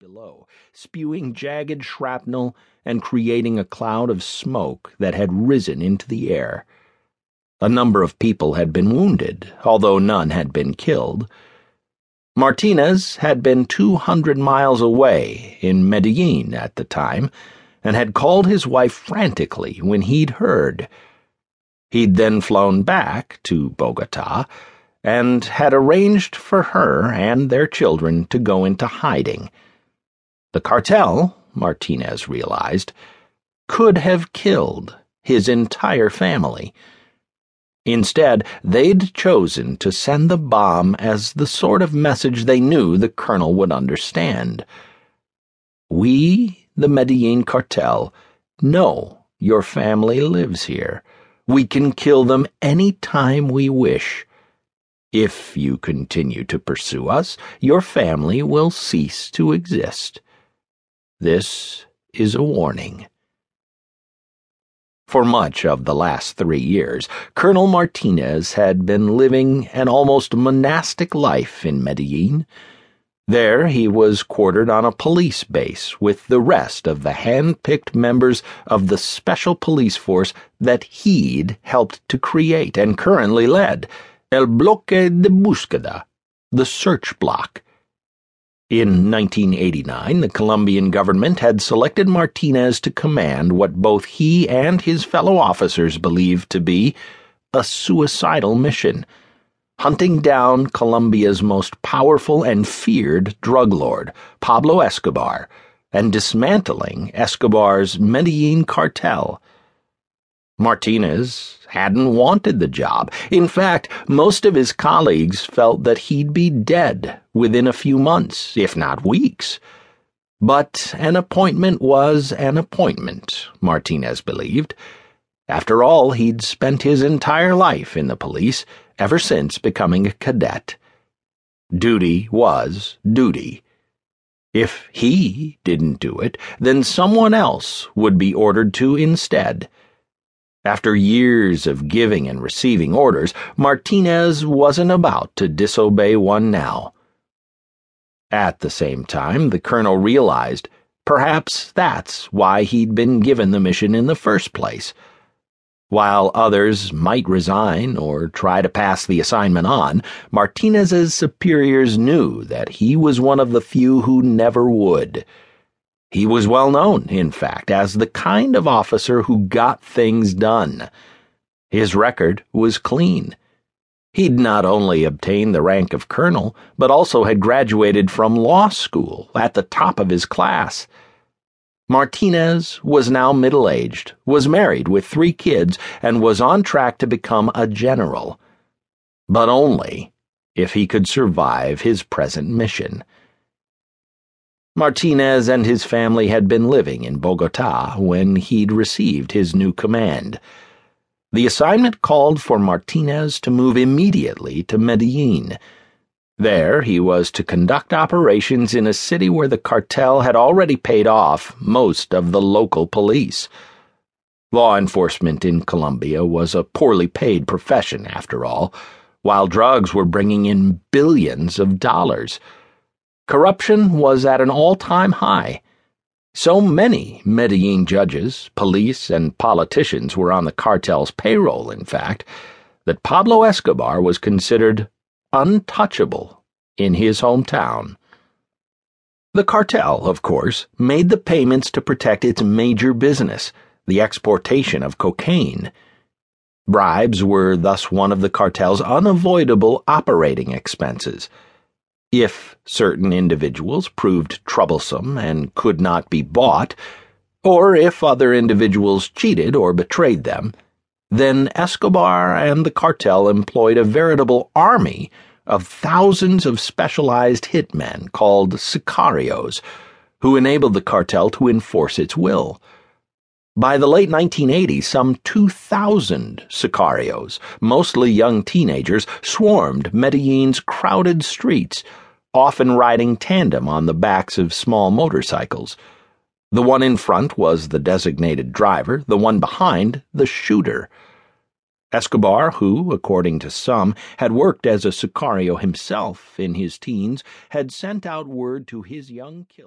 below, spewing jagged shrapnel and creating a cloud of smoke that had risen into the air. A number of people had been wounded, although none had been killed. Martinez had been 200 miles away in Medellin at the time and had called his wife frantically when he'd heard. He'd then flown back to Bogota and had arranged for her and their children to go into hiding. The cartel, Martinez realized, could have killed his entire family. Instead, they'd chosen to send the bomb as the sort of message they knew the colonel would understand. We, the Medellin cartel, know your family lives here. We can kill them any time we wish. If you continue to pursue us, your family will cease to exist. This is a warning. For much of the last three years, Colonel Martinez had been living an almost monastic life in Medellin. There he was quartered on a police base with the rest of the hand-picked members of the special police force that he'd helped to create and currently led, El Bloque de Búsqueda, the search block. In 1989, the Colombian government had selected Martinez to command what both he and his fellow officers believed to be a suicidal mission hunting down Colombia's most powerful and feared drug lord, Pablo Escobar, and dismantling Escobar's Medellin cartel. Martinez hadn't wanted the job. In fact, most of his colleagues felt that he'd be dead within a few months, if not weeks. But an appointment was an appointment, Martinez believed. After all, he'd spent his entire life in the police ever since becoming a cadet. Duty was duty. If he didn't do it, then someone else would be ordered to instead. After years of giving and receiving orders, Martinez wasn't about to disobey one now. At the same time, the colonel realized perhaps that's why he'd been given the mission in the first place. While others might resign or try to pass the assignment on, Martinez's superiors knew that he was one of the few who never would. He was well known, in fact, as the kind of officer who got things done. His record was clean. He'd not only obtained the rank of colonel, but also had graduated from law school at the top of his class. Martinez was now middle aged, was married with three kids, and was on track to become a general. But only if he could survive his present mission. Martinez and his family had been living in Bogota when he'd received his new command. The assignment called for Martinez to move immediately to Medellin. There, he was to conduct operations in a city where the cartel had already paid off most of the local police. Law enforcement in Colombia was a poorly paid profession, after all, while drugs were bringing in billions of dollars. Corruption was at an all time high. So many Medellin judges, police, and politicians were on the cartel's payroll, in fact, that Pablo Escobar was considered untouchable in his hometown. The cartel, of course, made the payments to protect its major business, the exportation of cocaine. Bribes were thus one of the cartel's unavoidable operating expenses. If certain individuals proved troublesome and could not be bought, or if other individuals cheated or betrayed them, then Escobar and the cartel employed a veritable army of thousands of specialized hitmen called sicarios, who enabled the cartel to enforce its will. By the late 1980s, some 2,000 sicarios, mostly young teenagers, swarmed Medellin's crowded streets, often riding tandem on the backs of small motorcycles. The one in front was the designated driver, the one behind, the shooter. Escobar, who, according to some, had worked as a sicario himself in his teens, had sent out word to his young killer.